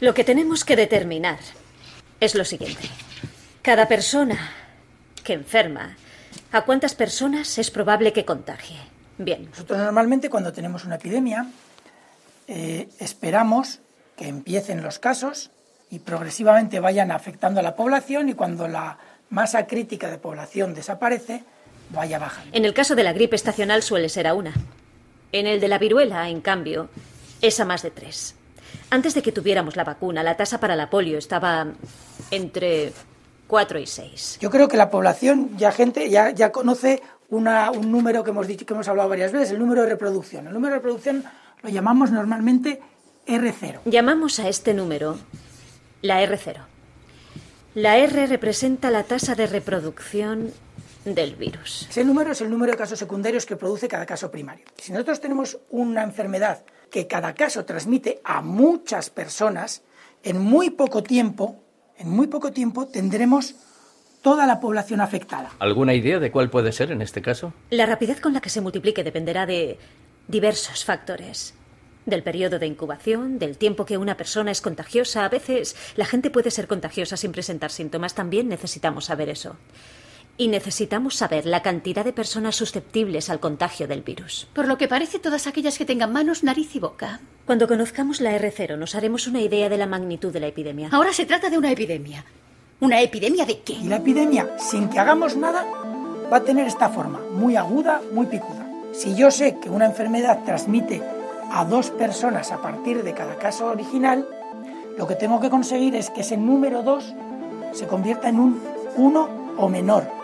Lo que tenemos que determinar es lo siguiente. Cada persona que enferma, ¿a cuántas personas es probable que contagie? Bien. Nosotros normalmente cuando tenemos una epidemia eh, esperamos que empiecen los casos y progresivamente vayan afectando a la población y cuando la masa crítica de población desaparece, vaya bajando. En el caso de la gripe estacional suele ser a una. En el de la viruela, en cambio, es a más de tres. Antes de que tuviéramos la vacuna, la tasa para la polio estaba entre 4 y 6. Yo creo que la población, ya gente, ya, ya conoce una, un número que hemos dicho, que hemos hablado varias veces, el número de reproducción. El número de reproducción lo llamamos normalmente R0. Llamamos a este número la R0. La R representa la tasa de reproducción del virus. Ese número es el número de casos secundarios que produce cada caso primario. Si nosotros tenemos una enfermedad que cada caso transmite a muchas personas, en muy poco tiempo, en muy poco tiempo tendremos toda la población afectada. ¿Alguna idea de cuál puede ser en este caso? La rapidez con la que se multiplique dependerá de diversos factores. Del periodo de incubación, del tiempo que una persona es contagiosa. A veces la gente puede ser contagiosa sin presentar síntomas. También necesitamos saber eso. Y necesitamos saber la cantidad de personas susceptibles al contagio del virus. Por lo que parece, todas aquellas que tengan manos, nariz y boca. Cuando conozcamos la R0 nos haremos una idea de la magnitud de la epidemia. Ahora se trata de una epidemia. ¿Una epidemia de qué? Y la epidemia, sin que hagamos nada, va a tener esta forma, muy aguda, muy picuda. Si yo sé que una enfermedad transmite a dos personas a partir de cada caso original, lo que tengo que conseguir es que ese número 2 se convierta en un 1 o menor,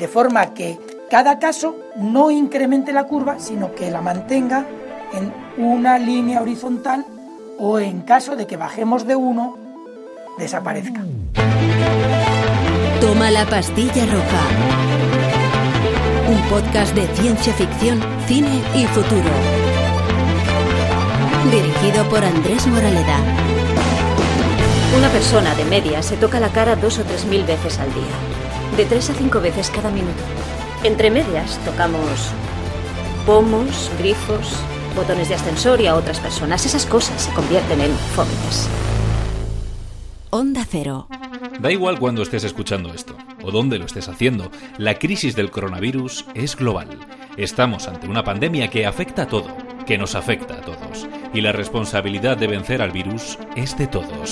de forma que cada caso no incremente la curva, sino que la mantenga en una línea horizontal o en caso de que bajemos de 1, desaparezca. Toma la pastilla roja. Un podcast de ciencia ficción, cine y futuro. Dirigido por Andrés Moraleda. Una persona de media se toca la cara dos o tres mil veces al día. De tres a cinco veces cada minuto. Entre medias tocamos pomos, grifos, botones de ascensor y a otras personas. Esas cosas se convierten en fómites. Onda Cero. Da igual cuando estés escuchando esto o dónde lo estés haciendo, la crisis del coronavirus es global. Estamos ante una pandemia que afecta a todo, que nos afecta a todos, y la responsabilidad de vencer al virus es de todos.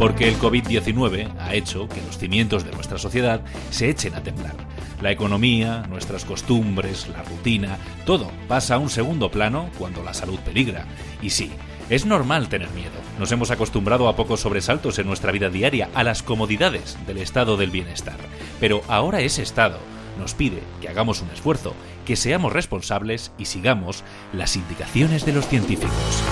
Porque el COVID-19 ha hecho que los cimientos de nuestra sociedad se echen a temblar. La economía, nuestras costumbres, la rutina, todo pasa a un segundo plano cuando la salud peligra. Y sí, es normal tener miedo. Nos hemos acostumbrado a pocos sobresaltos en nuestra vida diaria, a las comodidades del estado del bienestar. Pero ahora ese estado nos pide que hagamos un esfuerzo, que seamos responsables y sigamos las indicaciones de los científicos.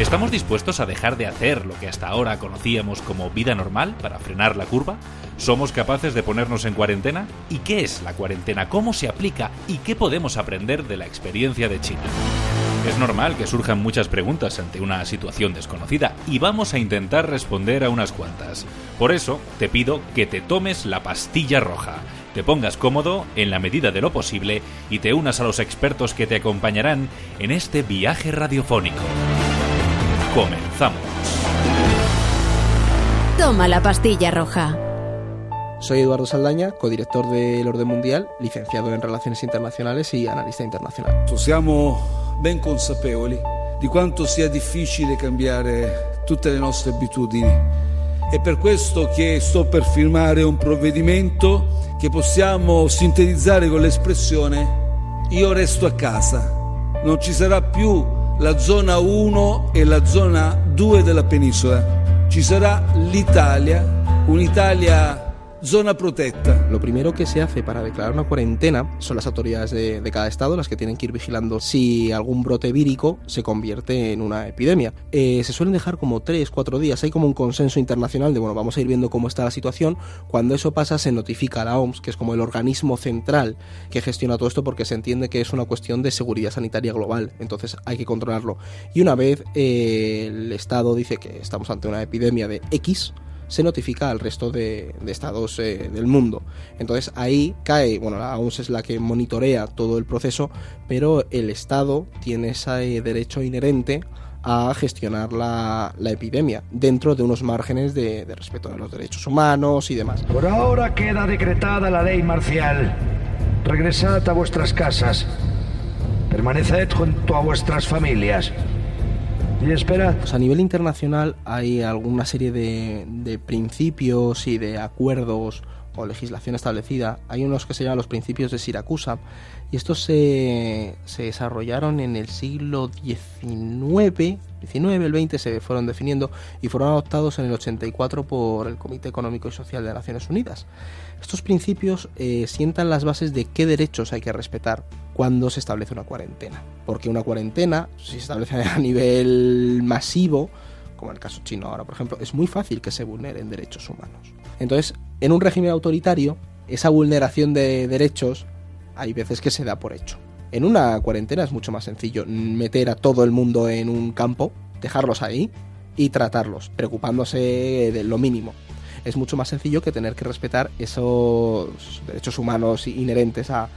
¿Estamos dispuestos a dejar de hacer lo que hasta ahora conocíamos como vida normal para frenar la curva? ¿Somos capaces de ponernos en cuarentena? ¿Y qué es la cuarentena? ¿Cómo se aplica? ¿Y qué podemos aprender de la experiencia de China? Es normal que surjan muchas preguntas ante una situación desconocida y vamos a intentar responder a unas cuantas. Por eso te pido que te tomes la pastilla roja, te pongas cómodo en la medida de lo posible y te unas a los expertos que te acompañarán en este viaje radiofónico. Comenzamos. Toma la pastilla roja. Soy Eduardo Saldaña, codirector del Orden Mundial, licenciado en Relaciones Internacionales y analista internacional. Siamo ben consapevoli di quanto sia difficile cambiare tutte le nostre abitudini. È per questo che sto per firmare un provvedimento che possiamo sintetizzare con l'espressione io resto a casa. Non ci sarà più la zona 1 e la zona 2 della penisola. Ci sarà l'Italia, un'Italia zona protetta. Lo primero que se hace para declarar una cuarentena son las autoridades de, de cada estado las que tienen que ir vigilando si algún brote vírico se convierte en una epidemia. Eh, se suelen dejar como 3, 4 días, hay como un consenso internacional de, bueno, vamos a ir viendo cómo está la situación. Cuando eso pasa se notifica a la OMS, que es como el organismo central que gestiona todo esto porque se entiende que es una cuestión de seguridad sanitaria global, entonces hay que controlarlo. Y una vez eh, el Estado dice que estamos ante una epidemia de X, se notifica al resto de, estados eh, del mundo. Entonces ahí cae, bueno, la OMS es la que monitorea todo el proceso, pero el Estado tiene ese derecho inherente a gestionar la, la epidemia dentro de unos márgenes de, de respeto de los derechos humanos y demás. Por ahora queda decretada la ley marcial. Regresad a vuestras casas. Permaneced junto a vuestras familias. A nivel internacional hay alguna serie de, de principios y de acuerdos o legislación establecida. Hay unos que se llaman los principios de Siracusa y estos se, se desarrollaron en el siglo XIX, 19, el 20 se fueron definiendo y fueron adoptados en el 84 por el Comité Económico y Social de Naciones Unidas. Estos principios eh, sientan las bases de qué derechos hay que respetar cuando se establece una cuarentena. Porque una cuarentena, si se establece a nivel masivo, como en el caso chino ahora, por ejemplo, es muy fácil que se vulneren derechos humanos. Entonces, en un régimen autoritario, esa vulneración de derechos hay veces que se da por hecho. En una cuarentena es mucho más sencillo meter a todo el mundo en un campo, dejarlos ahí y tratarlos, preocupándose de lo mínimo. Es mucho más sencillo que tener que respetar esos derechos humanos inherentes a,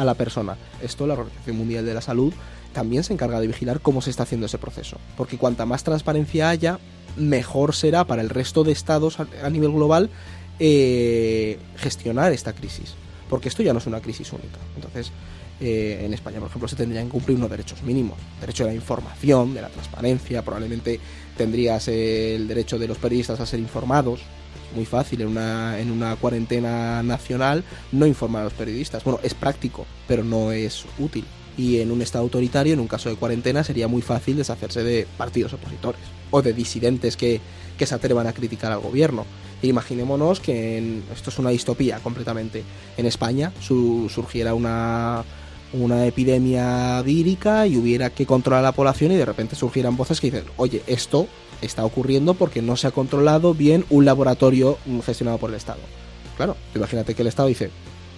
a la persona. Esto la Organización Mundial de la Salud también se encarga de vigilar cómo se está haciendo ese proceso. Porque cuanta más transparencia haya, mejor será para el resto de estados a, nivel global eh, gestionar esta crisis. Porque esto ya no es una crisis única. Entonces, eh, en España, por ejemplo, se tendrían que cumplir unos derechos mínimos. Derecho a la información, de la transparencia, probablemente tendrías el derecho de los periodistas a ser informados. Muy fácil en una, en una cuarentena nacional no informar a los periodistas. Bueno, es práctico, pero no es útil. Y en un estado autoritario, en un caso de cuarentena, sería muy fácil deshacerse de partidos opositores o de disidentes que, que se atrevan a criticar al gobierno. E imaginémonos que esto es una distopía completamente. En España su, surgiera una, una epidemia vírica y hubiera que controlar a la población y de repente surgieran voces que dicen, oye, esto está ocurriendo porque no se ha controlado bien un laboratorio gestionado por el Estado. Claro, imagínate que el Estado dice,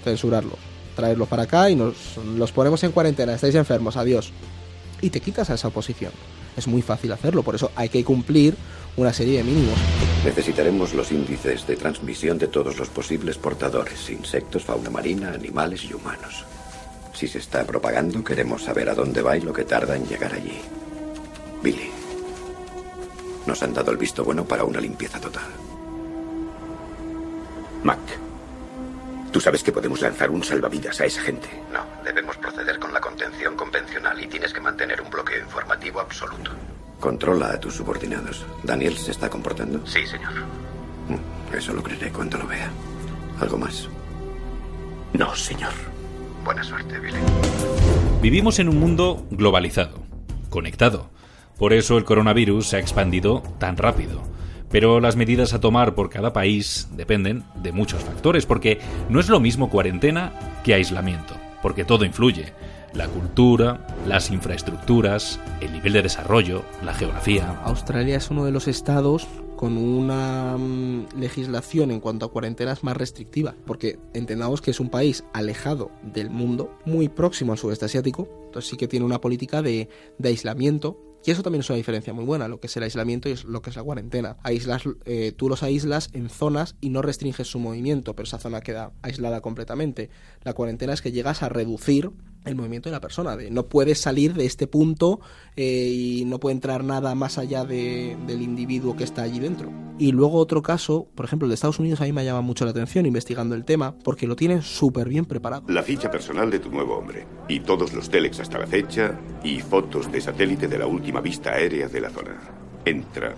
censurarlos, traerlos para acá y nos los ponemos en cuarentena, estáis enfermos, adiós. Y te quitas a esa oposición. Es muy fácil hacerlo, por eso hay que cumplir una serie de mínimos. Necesitaremos los índices de transmisión de todos los posibles portadores, insectos, fauna marina, animales y humanos. Si se está propagando, queremos saber a dónde va y lo que tarda en llegar allí. Billy, nos han dado el visto bueno para una limpieza total. Mac, tú sabes que podemos lanzar un salvavidas a esa gente. No, debemos proceder con la contención convencional y tienes que mantener un bloqueo informativo absoluto. Controla a tus subordinados. ¿Daniel se está comportando? Sí, señor. Eso lo creeré cuando lo vea. ¿Algo más? No, señor. Buena suerte, Billy. Vivimos en un mundo globalizado, conectado. Por eso el coronavirus se ha expandido tan rápido. Pero las medidas a tomar por cada país dependen de muchos factores, porque no es lo mismo cuarentena que aislamiento, porque todo influye. La cultura, las infraestructuras, el nivel de desarrollo, la geografía. Australia es uno de los estados con una mm, legislación en cuanto a cuarentenas más restrictiva, porque entendamos que es un país alejado del mundo, muy próximo al sudeste asiático, entonces sí que tiene una política de, de aislamiento y eso también es una diferencia muy buena, lo que es el aislamiento y lo que es la cuarentena. Aislas, eh, tú los aíslas en zonas y no restringes su movimiento, pero esa zona queda aislada completamente. La cuarentena es que llegas a reducir el movimiento de la persona, de no puedes salir de este punto eh, y no puede entrar nada más allá de, del individuo que está allí dentro. Y luego otro caso, por ejemplo, el de Estados Unidos a mí me llama mucho la atención investigando el tema, porque lo tienen súper bien preparado. La ficha personal de tu nuevo hombre, y todos los telex hasta la fecha, y fotos de satélite de la última vista aérea de la zona. Entra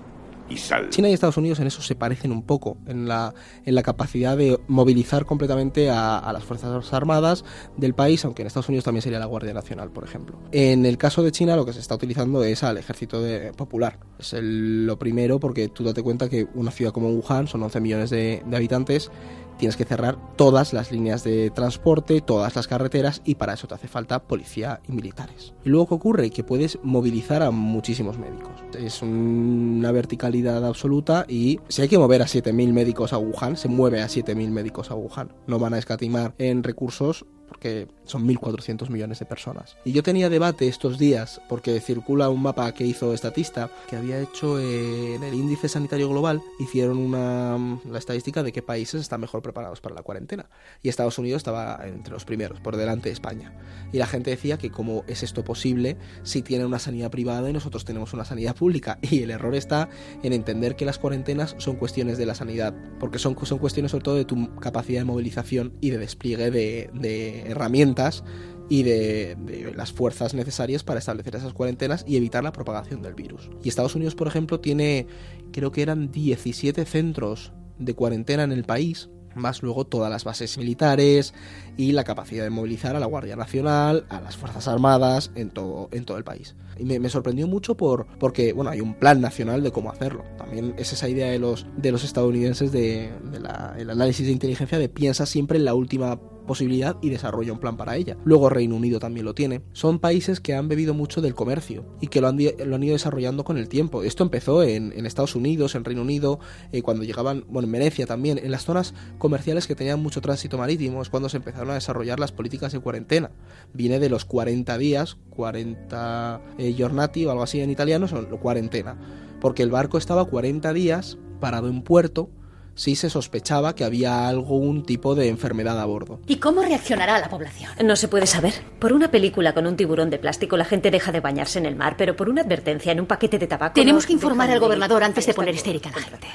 y sal. China y Estados Unidos en eso se parecen un poco, en la, en la capacidad de movilizar completamente a, a, las Fuerzas Armadas del país, aunque en Estados Unidos también sería la Guardia Nacional, por ejemplo. En el caso de China lo que se está utilizando es al ejército de, popular. Es el, lo primero porque tú date cuenta que una ciudad como Wuhan, son 11 millones de, de habitantes, tienes que cerrar todas las líneas de transporte, todas las carreteras y para eso te hace falta policía y militares. Y luego que ocurre que puedes movilizar a muchísimos médicos. Es una verticalidad absoluta y si hay que mover a 7.000 médicos a Wuhan, se mueve a 7.000 médicos a Wuhan. No van a escatimar en recursos porque son 1.400 millones de personas. Y yo tenía debate estos días, porque circula un mapa que hizo Estatista, que había hecho en el índice sanitario global, hicieron una, la estadística de qué países están mejor preparados para la cuarentena. Y Estados Unidos estaba entre los primeros, por delante de España. Y la gente decía que cómo es esto posible si tiene una sanidad privada y nosotros tenemos una sanidad pública. Y el error está en entender que las cuarentenas son cuestiones de la sanidad, porque son, son cuestiones sobre todo de tu capacidad de movilización y de despliegue de, de herramientas y de, de, las fuerzas necesarias para establecer esas cuarentenas y evitar la propagación del virus. Y Estados Unidos, por ejemplo, tiene, creo que eran 17 centros de cuarentena en el país, más luego todas las bases militares y la capacidad de movilizar a la Guardia Nacional, a las Fuerzas Armadas en todo, en todo el país. Y me, sorprendió mucho por, porque bueno, hay un plan nacional de cómo hacerlo. También es esa idea de los, de los estadounidenses de, de análisis de inteligencia de piensa siempre en la última posibilidad y desarrolla un plan para ella. Luego Reino Unido también lo tiene. Son países que han bebido mucho del comercio y que lo han, lo han ido desarrollando con el tiempo. Esto empezó en, Estados Unidos, en Reino Unido, eh, cuando llegaban, bueno, en Venecia también, en las zonas comerciales que tenían mucho tránsito marítimo, es cuando se empezaron a desarrollar las políticas de cuarentena. Viene de los 40 días, 40 eh, giornati o algo así en italiano, son cuarentena. Porque el barco estaba 40 días parado en puerto si se sospechaba que había algún tipo de enfermedad a bordo. ¿Y cómo reaccionará la población? No se puede saber. Por una película con un tiburón de plástico la gente deja de bañarse en el mar, pero por una advertencia en un paquete de tabaco... Tenemos no que informar al gobernador antes de poner histérica a la gente.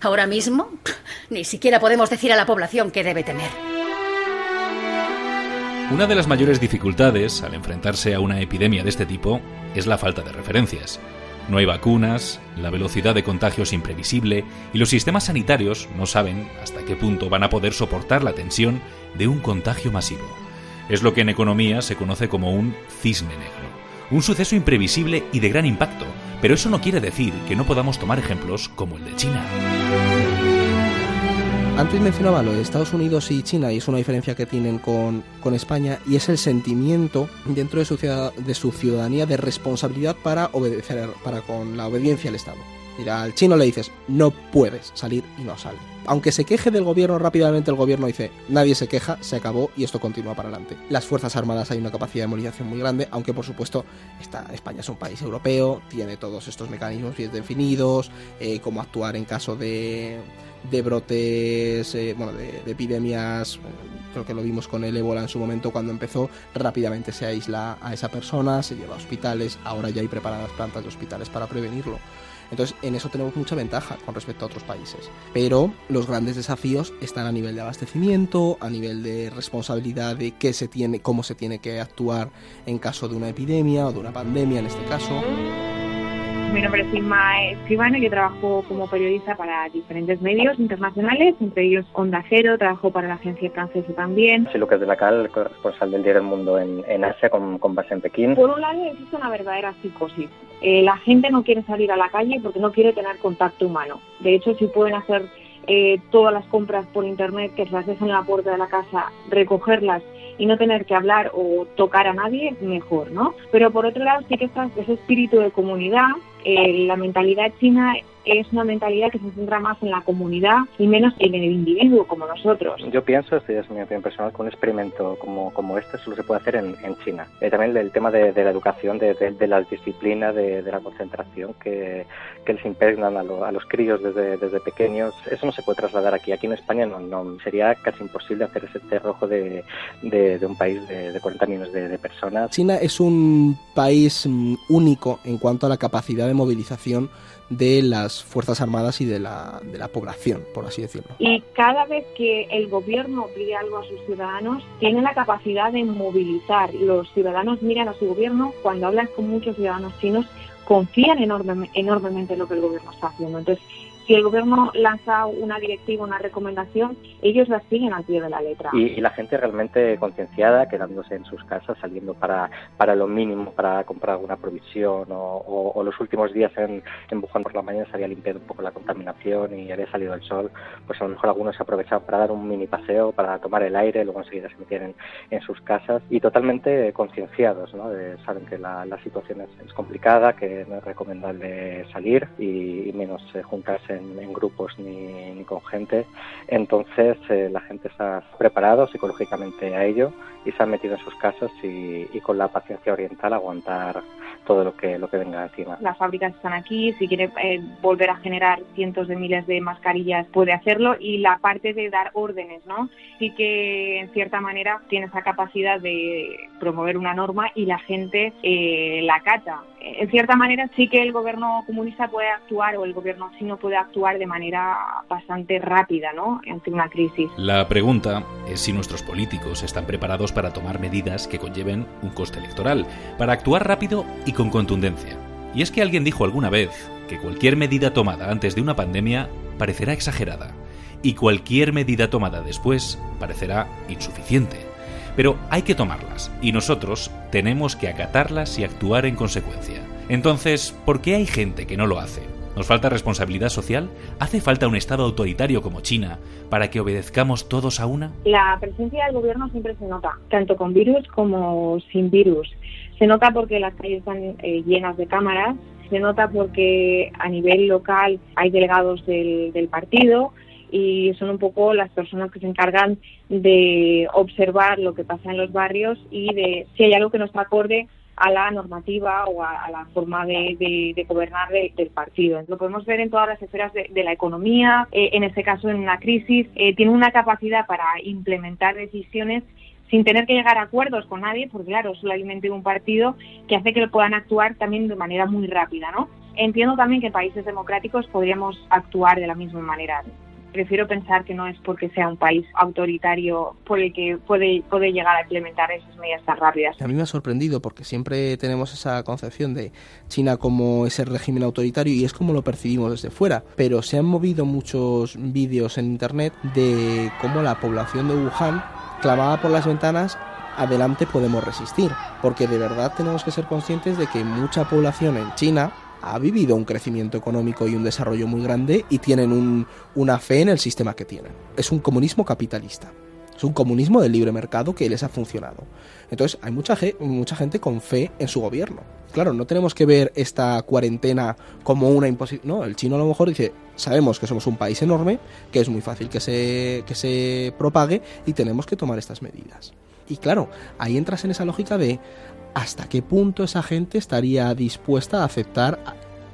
Ahora mismo, ni siquiera podemos decir a la población que debe temer. Una de las mayores dificultades al enfrentarse a una epidemia de este tipo es la falta de referencias. No hay vacunas, la velocidad de contagio es imprevisible y los sistemas sanitarios no saben hasta qué punto van a poder soportar la tensión de un contagio masivo. Es lo que en economía se conoce como un cisne negro, un suceso imprevisible y de gran impacto, pero eso no quiere decir que no podamos tomar ejemplos como el de China. Antes mencionaba lo de Estados Unidos y China y es una diferencia que tienen con, con España y es el sentimiento dentro de su, de su ciudadanía de responsabilidad para obedecer, para con la obediencia al Estado. Mira, al chino le dices, no puedes salir y no sale. Aunque se queje del gobierno rápidamente, el gobierno dice, nadie se queja, se acabó y esto continúa para adelante. Las Fuerzas Armadas hay una capacidad de movilización muy grande, aunque por supuesto está, España es un país europeo, tiene todos estos mecanismos bien definidos, eh, cómo actuar en caso de, de brotes, eh, bueno, de, de, epidemias, creo que lo vimos con el ébola en su momento cuando empezó, rápidamente se aísla a esa persona, se lleva a hospitales, ahora ya hay preparadas plantas de hospitales para prevenirlo. Entonces, en eso tenemos mucha ventaja con respecto a otros países. Pero los grandes desafíos están a nivel de abastecimiento, a nivel de responsabilidad de qué se tiene, cómo se tiene que actuar en caso de una epidemia o de una pandemia en este caso. Mi nombre es Inma Escribano, yo trabajo como periodista para diferentes medios internacionales, entre ellos Onda Cero, trabajo para la agencia francesa también. Soy Lucas de la Cal, corresponsal del Diario del Mundo en, en Asia, con, con, base en Pekín. Por un lado existe una verdadera psicosis. Eh, la gente no quiere salir a la calle porque no quiere tener contacto humano. De hecho, si pueden hacer eh, todas las compras por internet, que las dejan en la puerta de la casa, recogerlas y no tener que hablar o tocar a nadie, mejor, ¿no? Pero por otro lado sí que está ese espíritu de comunidad, eh, la mentalidad china es una mentalidad que se centra más en la comunidad y menos en el individuo como nosotros. Yo pienso, esto es mi opinión personal, que un experimento como, como este solo se puede hacer en, en China. Eh, también el tema de, de la educación, de, de, de, la disciplina, de, la concentración que, que les impregnan a, lo, a, los críos desde, desde pequeños, eso no se puede trasladar aquí. Aquí en España no, no sería casi imposible hacer ese cerrojo de, de, un país de, 40 millones de, personas. China es un país mm, único en cuanto a la capacidad de movilización de las Fuerzas Armadas y de la, de la población, por así decirlo. Y cada vez que el gobierno pide algo a sus ciudadanos, tiene la capacidad de movilizar. Los ciudadanos miran a su gobierno, cuando hablan con muchos ciudadanos chinos, confían enorme, enormemente en lo que el gobierno está haciendo. Entonces, si el gobierno lanza una directiva, una recomendación, ellos la siguen al pie de la letra. Y, y la gente realmente concienciada, quedándose en sus casas, saliendo para, para lo mínimo, para comprar alguna provisión, o, o, o los últimos días en, en Wuhan por la mañana se había limpiado un poco la contaminación y había salido el sol, pues a lo mejor algunos aprovechaban para dar un mini paseo, para tomar el aire, luego enseguida se metían en, en sus casas y totalmente concienciados, ¿no? De, saben que la, la situación es, es, complicada, que no es recomendable salir y, y menos eh, juntarse en, grupos ni, con gente. Entonces eh, la gente está preparado psicológicamente a ello y se han metido en sus casas y, con la paciencia oriental aguantar todo lo que lo que venga encima. Las fábricas están aquí, si quiere eh, volver a generar cientos de miles de mascarillas puede hacerlo y la parte de dar órdenes, ¿no? Sí que en cierta manera tiene esa capacidad de promover una norma y la gente eh, la cata. En cierta manera sí que el gobierno comunista puede actuar o el gobierno chino puede actuar de manera bastante rápida, ¿no? Ante una crisis. La pregunta es si nuestros políticos están preparados para tomar medidas que conlleven un coste electoral, para actuar rápido y con contundencia. Y es que alguien dijo alguna vez que cualquier medida tomada antes de una pandemia parecerá exagerada y cualquier medida tomada después parecerá insuficiente. Pero hay que tomarlas y nosotros tenemos que acatarlas y actuar en consecuencia. Entonces, ¿por qué hay gente que no lo hace? ¿Nos falta responsabilidad social? ¿Hace falta un Estado autoritario como China para que obedezcamos todos a una? La presencia del gobierno siempre se nota, tanto con virus como sin virus. Se nota porque las calles están eh, llenas de cámaras, se nota porque a nivel local hay delegados del, del partido y son un poco las personas que se encargan de observar lo que pasa en los barrios y de si hay algo que no está acorde a la normativa o a, la forma de, gobernar del partido. Lo podemos ver en todas las esferas de, la economía, eh, en este caso en una crisis, eh, tiene una capacidad para implementar decisiones sin tener que llegar a acuerdos con nadie, porque claro, solamente un partido que hace que puedan actuar también de manera muy rápida, ¿no? Entiendo también que en países democráticos podríamos actuar de la misma manera prefiero pensar que no es porque sea un país autoritario por el que puede, llegar a implementar esas medidas tan rápidas. A mí me ha sorprendido porque siempre tenemos esa concepción de China como ese régimen autoritario y es como lo percibimos desde fuera, pero se han movido muchos vídeos en internet de cómo la población de Wuhan clavada por las ventanas adelante podemos resistir, porque de verdad tenemos que ser conscientes de que mucha población en China ha vivido un crecimiento económico y un desarrollo muy grande y tienen una fe en el sistema que tienen. Es un comunismo capitalista. Es un comunismo del libre mercado que les ha funcionado. Entonces hay mucha, mucha gente con fe en su gobierno. Claro, no tenemos que ver esta cuarentena como una imposición. No, el chino a lo mejor dice, sabemos que somos un país enorme, que es muy fácil que se, que se propague y tenemos que tomar estas medidas. Y claro, ahí entras en esa lógica de hasta qué punto esa gente estaría dispuesta a aceptar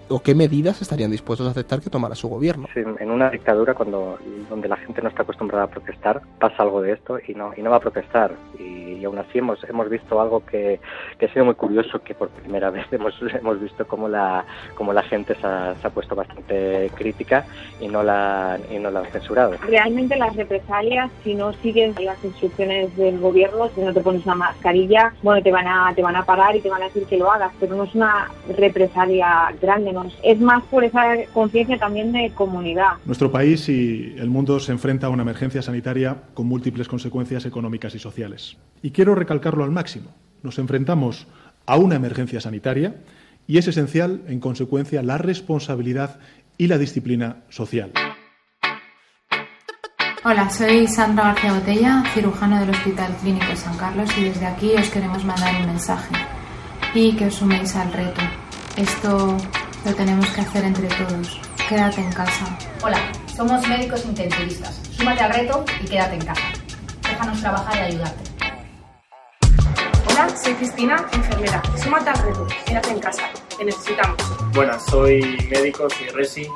o qué medidas estarían dispuestos a aceptar que tomara su gobierno. en una dictadura cuando donde la gente no está acostumbrada a protestar pasa algo de esto y no y no va a protestar y, aún así hemos hemos visto algo que, que, ha sido muy curioso que por primera vez hemos hemos visto cómo la cómo la gente se ha, se ha puesto bastante crítica y no la y no la ha censurado. Realmente las represalias si no sigues las instrucciones del gobierno, si no te pones una mascarilla, bueno te van a te van a parar y te van a decir que lo hagas, pero no es una represalia grande es más por esa conciencia también de comunidad. Nuestro país y el mundo se enfrenta a una emergencia sanitaria con múltiples consecuencias económicas y sociales. Y quiero recalcarlo al máximo. Nos enfrentamos a una emergencia sanitaria y es esencial, en consecuencia, la responsabilidad y la disciplina social. Hola, soy Sandra García Botella, cirujano del Hospital Clínico San Carlos y desde aquí os queremos mandar un mensaje y que os suméis al reto. Esto lo tenemos que hacer entre todos. Quédate en casa. Hola, somos médicos intensivistas. Súmate al reto y quédate en casa. Déjanos trabajar y ayudarte. Hola, soy Cristina, enfermera. Súmate al reto, quédate en casa. Te necesitamos. Buenas, soy médico, soy Resi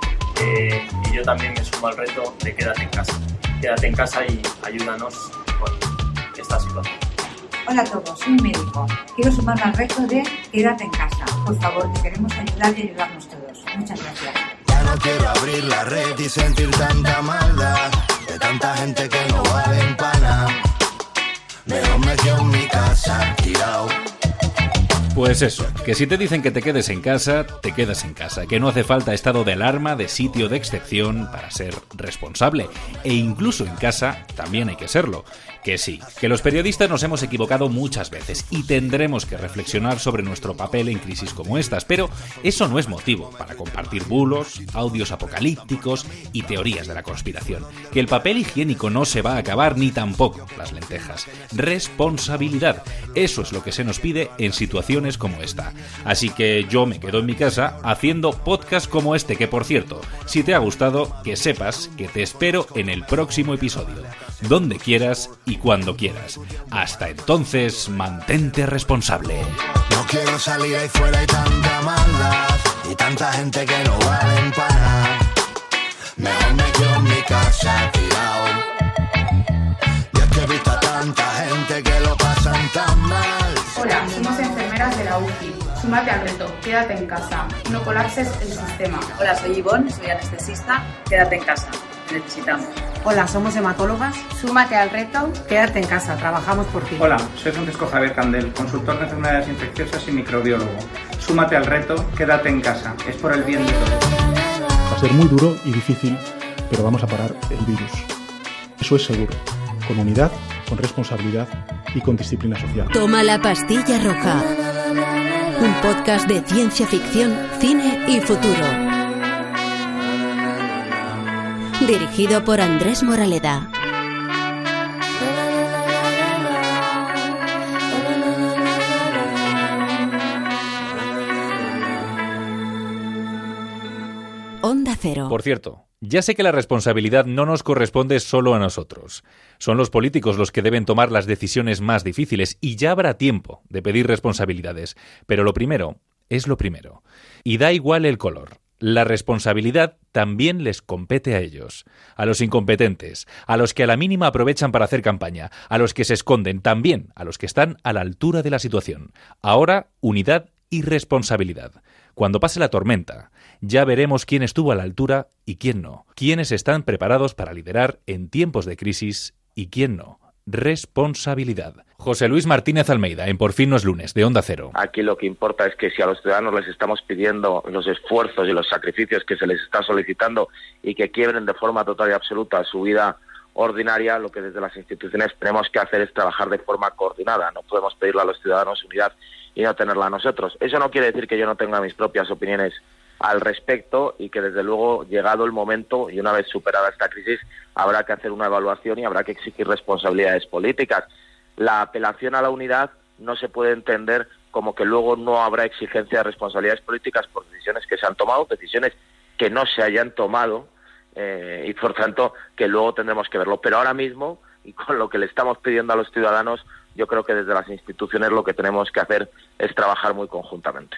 eh, y yo también me sumo al reto de quédate en casa. Quédate en casa y ayúdanos con esta situación. Hola a todos, soy médico. Quiero sumarme al reto de quédate en casa. Por favor, te queremos ayudar y ayudarnos todos. Muchas gracias. Ya no quiero abrir la red y sentir tanta maldad de tanta gente que no vale en pana. me quedo en mi casa, tirado. Pues eso, que si te dicen que te quedes en casa, te quedas en casa, que no hace falta estado de alarma, de sitio de excepción para ser responsable, e incluso en casa también hay que serlo, Que sí, que los periodistas nos hemos equivocado muchas veces y tendremos que reflexionar sobre nuestro papel en crisis como estas, pero eso no es motivo para compartir bulos, audios apocalípticos y teorías de la conspiración. Que el papel higiénico no se va a acabar ni tampoco las lentejas. Responsabilidad, eso es lo que se nos pide en situaciones como esta. Así que yo me quedo en mi casa haciendo podcast como este, que por cierto, si te ha gustado, que sepas que te espero en el próximo episodio, donde quieras y cuando quieras. Hasta entonces, mantente responsable. No quiero salir ahí fuera hay tanta maldad y tanta gente que no vale para nada. Mejor me quedo en mi casa tirado. Y es que he visto a tanta gente que lo pasan tan mal. Hola, somos enfermeras de la UCI. Súmate al reto, quédate en casa. No colapses el sistema. Hola, soy Ivonne, soy anestesista. Quédate en casa, necesitamos. Hola, somos hematólogas. Súmate al reto. Quédate en casa, trabajamos por ti. Hola, soy Francisco Javier Candel, consultor de enfermedades infecciosas y microbiólogo. Súmate al reto, quédate en casa. Es por el bien de todos. Va a ser muy duro y difícil, pero vamos a parar el virus. Eso es seguro. Con unidad, con responsabilidad y con disciplina social. Toma la pastilla roja. Un podcast de ciencia ficción, cine y futuro. Dirigido por Andrés Moraleda. Onda Cero. Por cierto, ya sé que la responsabilidad no nos corresponde solo a nosotros. Son los políticos los que deben tomar las decisiones más difíciles y ya habrá tiempo de pedir responsabilidades. Pero lo primero es lo primero. Y da igual el color. La responsabilidad también les compete a ellos, a los incompetentes, a los que a la mínima aprovechan para hacer campaña, a los que se esconden, también a los que están a la altura de la situación. Ahora, unidad y responsabilidad. Cuando pase la tormenta, ya veremos quién estuvo a la altura y quién no, quiénes están preparados para liderar en tiempos de crisis y quién no. Responsabilidad. José Luis Martínez Almeida, en Por fin no es lunes, de Onda Cero. Aquí lo que importa es que si a los ciudadanos les estamos pidiendo los esfuerzos y los sacrificios que se les está solicitando y que quiebren de forma total y absoluta su vida ordinaria, lo que desde las instituciones tenemos que hacer es trabajar de forma coordinada. No podemos pedirle a los ciudadanos unidad y no tenerla a nosotros. Eso no quiere decir que yo no tenga mis propias opiniones al respecto y que desde luego llegado el momento y una vez superada esta crisis habrá que hacer una evaluación y habrá que exigir responsabilidades políticas. La apelación a la unidad no se puede entender como que luego no habrá exigencia de responsabilidades políticas por decisiones que se han tomado, decisiones que no se hayan tomado eh, y por tanto que luego tendremos que verlo. Pero ahora mismo y con lo que le estamos pidiendo a los ciudadanos, yo creo que desde las instituciones lo que tenemos que hacer es trabajar muy conjuntamente.